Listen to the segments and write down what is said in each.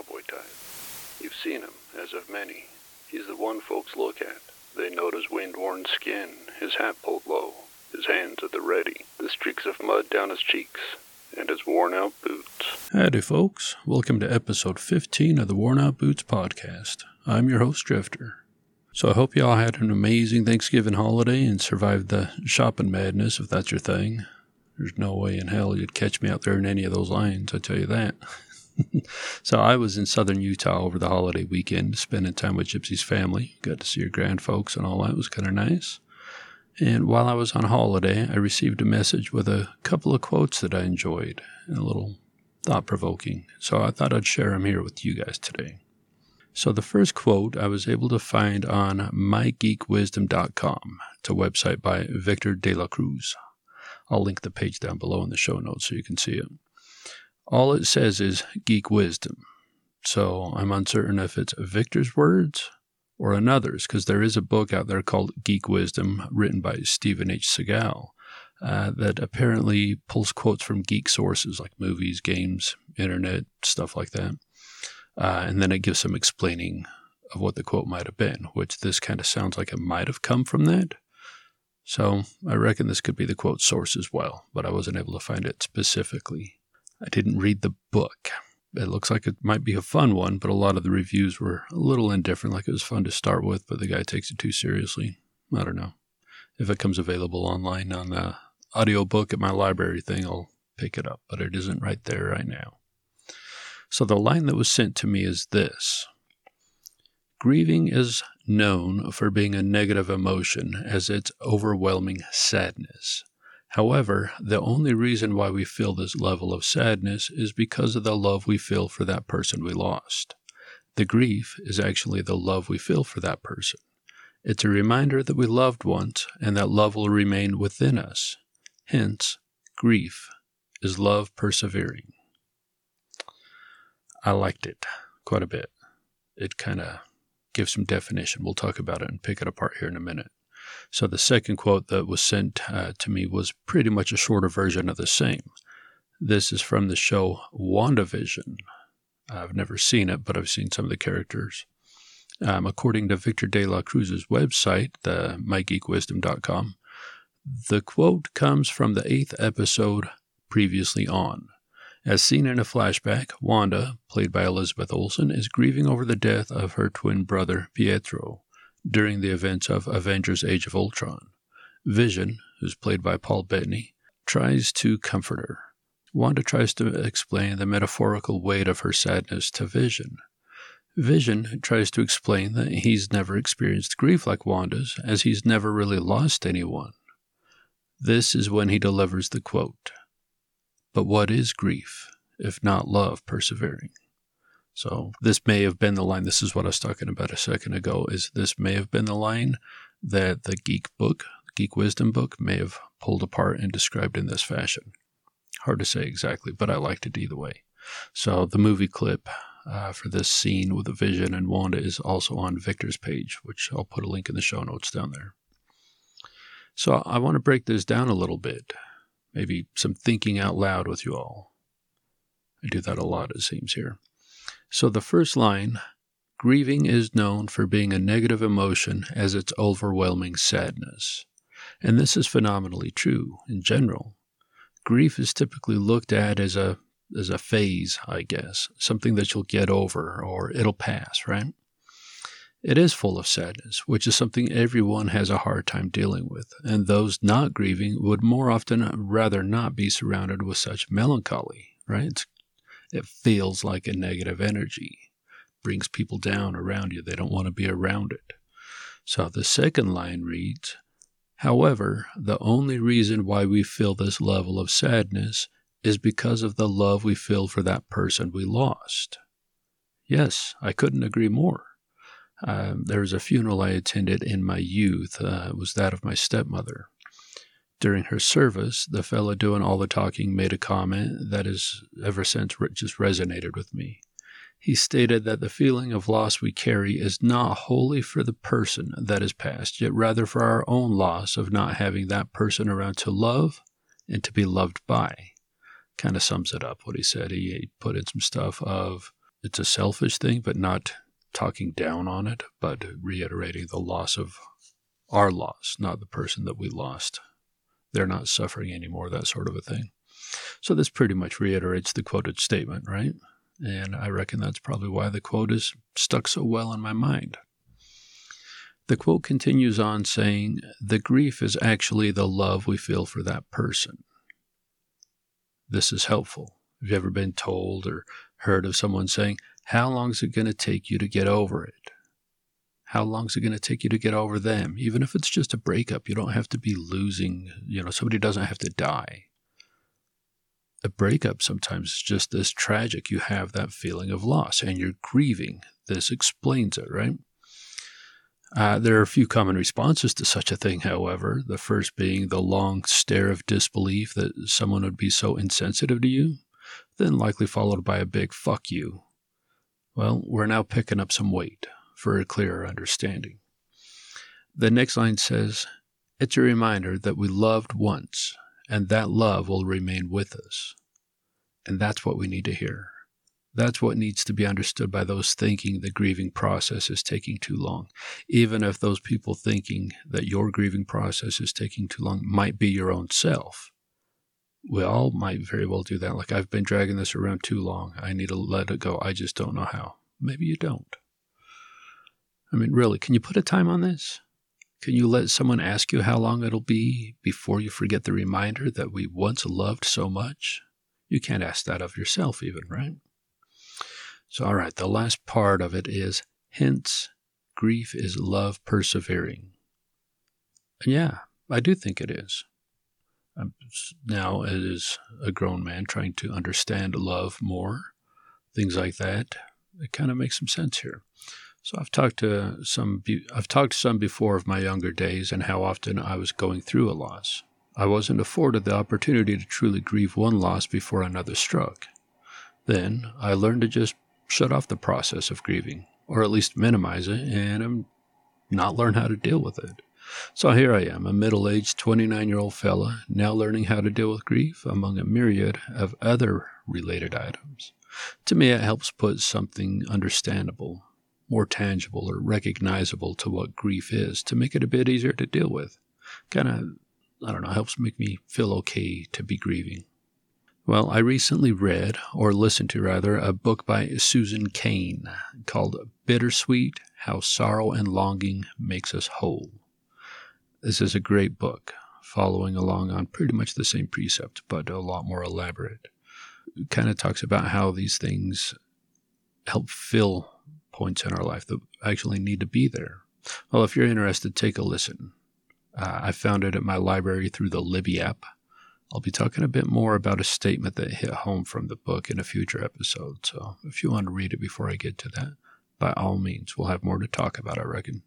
cowboy type. You've seen him, as of many. He's the one folks look at. They note his wind-worn skin, his hat pulled low, his hands at the ready, the streaks of mud down his cheeks, and his worn-out boots. Howdy, folks. Welcome to episode 15 of the Worn Out Boots podcast. I'm your host, Drifter. So I hope y'all had an amazing Thanksgiving holiday and survived the shopping madness, if that's your thing. There's no way in hell you'd catch me out there in any of those lines, I tell you that. so I was in southern Utah over the holiday weekend, spending time with Gypsy's family. Got to see her grand folks and all that. It was kind of nice. And while I was on holiday, I received a message with a couple of quotes that I enjoyed and a little thought provoking. So I thought I'd share them here with you guys today. So the first quote I was able to find on mygeekwisdom.com. It's a website by Victor de la Cruz. I'll link the page down below in the show notes so you can see it. All it says is geek wisdom. So I'm uncertain if it's Victor's words or another's, because there is a book out there called Geek Wisdom written by Stephen H. Segal uh, that apparently pulls quotes from geek sources like movies, games, internet, stuff like that. Uh, and then it gives some explaining of what the quote might have been, which this kind of sounds like it might have come from that. So I reckon this could be the quote source as well, but I wasn't able to find it specifically. I didn't read the book. It looks like it might be a fun one, but a lot of the reviews were a little indifferent, like it was fun to start with, but the guy takes it too seriously. I don't know. If it comes available online on the audiobook at my library thing, I'll pick it up, but it isn't right there right now. So the line that was sent to me is this Grieving is known for being a negative emotion as its overwhelming sadness. However, the only reason why we feel this level of sadness is because of the love we feel for that person we lost. The grief is actually the love we feel for that person. It's a reminder that we loved once and that love will remain within us. Hence, grief is love persevering. I liked it quite a bit. It kind of gives some definition. We'll talk about it and pick it apart here in a minute. So the second quote that was sent uh, to me was pretty much a shorter version of the same. This is from the show WandaVision. I've never seen it, but I've seen some of the characters. Um, according to Victor de la Cruz's website, the mygeekwisdom.com, the quote comes from the eighth episode previously on. As seen in a flashback, Wanda, played by Elizabeth Olsen, is grieving over the death of her twin brother, Pietro, during the events of Avengers Age of Ultron. Vision, who's played by Paul Bettany, tries to comfort her. Wanda tries to explain the metaphorical weight of her sadness to Vision. Vision tries to explain that he's never experienced grief like Wanda's, as he's never really lost anyone. This is when he delivers the quote but what is grief, if not love persevering? So this may have been the line. This is what I was talking about a second ago. Is this may have been the line that the geek book, geek wisdom book, may have pulled apart and described in this fashion. Hard to say exactly, but I liked it either way. So the movie clip uh, for this scene with the Vision and Wanda is also on Victor's page, which I'll put a link in the show notes down there. So I want to break this down a little bit maybe some thinking out loud with you all. I do that a lot, it seems here. So the first line grieving is known for being a negative emotion as its overwhelming sadness. And this is phenomenally true in general. Grief is typically looked at as a as a phase, I guess, something that you'll get over or it'll pass, right? It is full of sadness, which is something everyone has a hard time dealing with, and those not grieving would more often uh, rather not be surrounded with such melancholy, right? It feels like a negative energy, brings people down around you. They don't want to be around it. So the second line reads, However, the only reason why we feel this level of sadness is because of the love we feel for that person we lost. Yes, I couldn't agree more. Um, there was a funeral I attended in my youth. Uh, it was that of my stepmother. During her service, the fellow doing all the talking made a comment that has ever since just resonated with me. He stated that the feeling of loss we carry is not wholly for the person that is passed, yet rather for our own loss of not having that person around to love and to be loved by. Kind of sums it up what he said. He put in some stuff of it's a selfish thing, but not talking down on it, but reiterating the loss of our loss, not the person that we lost. They're not suffering anymore, that sort of a thing. So this pretty much reiterates the quoted statement, right? And I reckon that's probably why the quote is stuck so well in my mind. The quote continues on saying, The grief is actually the love we feel for that person. This is helpful. Have you ever been told or heard of someone saying, How long is it going to take you to get over it? How long is it going to take you to get over them? Even if it's just a breakup, you don't have to be losing, you know, somebody doesn't have to die. A breakup sometimes is just this tragic. You have that feeling of loss and you're grieving. This explains it, right? Uh, there are a few common responses to such a thing, however. The first being the long stare of disbelief that someone would be so insensitive to you, then likely followed by a big fuck you. Well, we're now picking up some weight for a clearer understanding. The next line says, It's a reminder that we loved once, and that love will remain with us. And that's what we need to hear. That's what needs to be understood by those thinking the grieving process is taking too long. Even if those people thinking that your grieving process is taking too long might be your own self. We all might very well do that. Like, I've been dragging this around too long. I need to let it go. I just don't know how. Maybe you don't. I mean, really, can you put a time on this? Can you let someone ask you how long it'll be before you forget the reminder that we once loved so much? You can't ask that of yourself, even, right? So, all right, the last part of it is hence, grief is love persevering. And yeah, I do think it is. Um, I'm now, as a grown man trying to understand love more, things like that, it kind of makes some sense here. So I've talked to some. I've talked to some before of my younger days and how often I was going through a loss. I wasn't afforded the opportunity to truly grieve one loss before another struck. Then I learned to just shut off the process of grieving, or at least minimize it, and not learn how to deal with it. So here I am, a middle aged 29 year old fella, now learning how to deal with grief among a myriad of other related items. To me, it helps put something understandable, more tangible, or recognizable to what grief is to make it a bit easier to deal with. Kind of, I don't know, helps make me feel okay to be grieving. Well, I recently read, or listened to rather, a book by Susan Cain called Bittersweet How Sorrow and Longing Makes Us Whole. This is a great book, following along on pretty much the same precept, but a lot more elaborate. Kind of talks about how these things help fill points in our life that actually need to be there. Well, if you're interested, take a listen. Uh, I found it at my library through the Libby app. I'll be talking a bit more about a statement that hit home from the book in a future episode. So if you want to read it before I get to that, by all means, we'll have more to talk about, I reckon.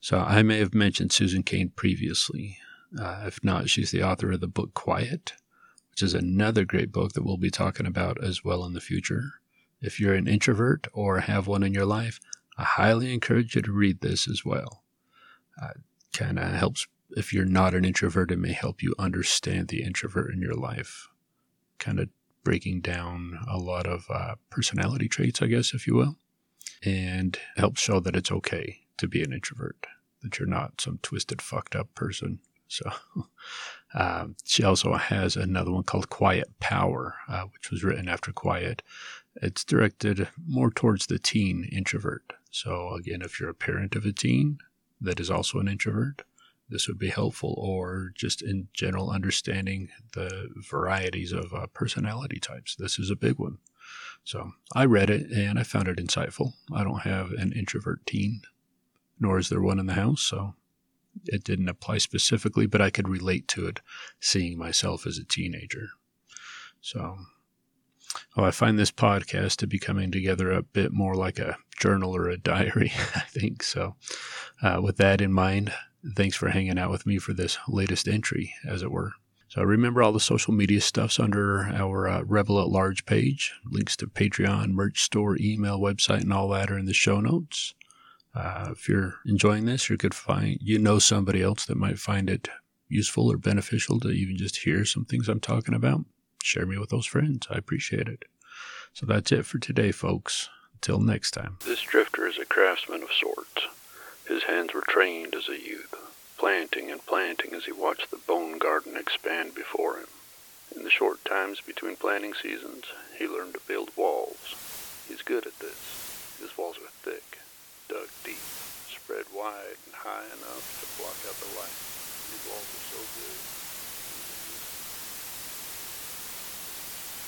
So I may have mentioned Susan Cain previously. Uh, if not, she's the author of the book Quiet, which is another great book that we'll be talking about as well in the future. If you're an introvert or have one in your life, I highly encourage you to read this as well. Uh, kind of helps if you're not an introvert, it may help you understand the introvert in your life, kind of breaking down a lot of uh, personality traits, I guess, if you will, and help show that it's okay to be an introvert, that you're not some twisted, fucked up person. So, um, she also has another one called Quiet Power, uh, which was written after Quiet. It's directed more towards the teen introvert. So, again, if you're a parent of a teen that is also an introvert, this would be helpful, or just in general understanding the varieties of uh, personality types. This is a big one. So I read it and I found it insightful. I don't have an introvert teen, nor is there one in the house, so it didn't apply specifically, but I could relate to it seeing myself as a teenager. So Oh, I find this podcast to be coming together a bit more like a journal or a diary, I think. So, uh, with that in mind, Thanks for hanging out with me for this latest entry, as it were. So remember all the social media stuff's under our uh, Rebel at Large page. Links to Patreon, merch store, email, website, and all that are in the show notes. Uh, if you're enjoying this, you could find you know somebody else that might find it useful or beneficial to even just hear some things I'm talking about. Share me with those friends. I appreciate it. So that's it for today, folks. Until next time. This drifter is a craftsman of sorts. His hands were trained as a youth, planting and planting as he watched the bone garden expand before him. In the short times between planting seasons, he learned to build walls. He's good at this. His walls are thick, dug deep, spread wide and high enough to block out the light. These walls are so good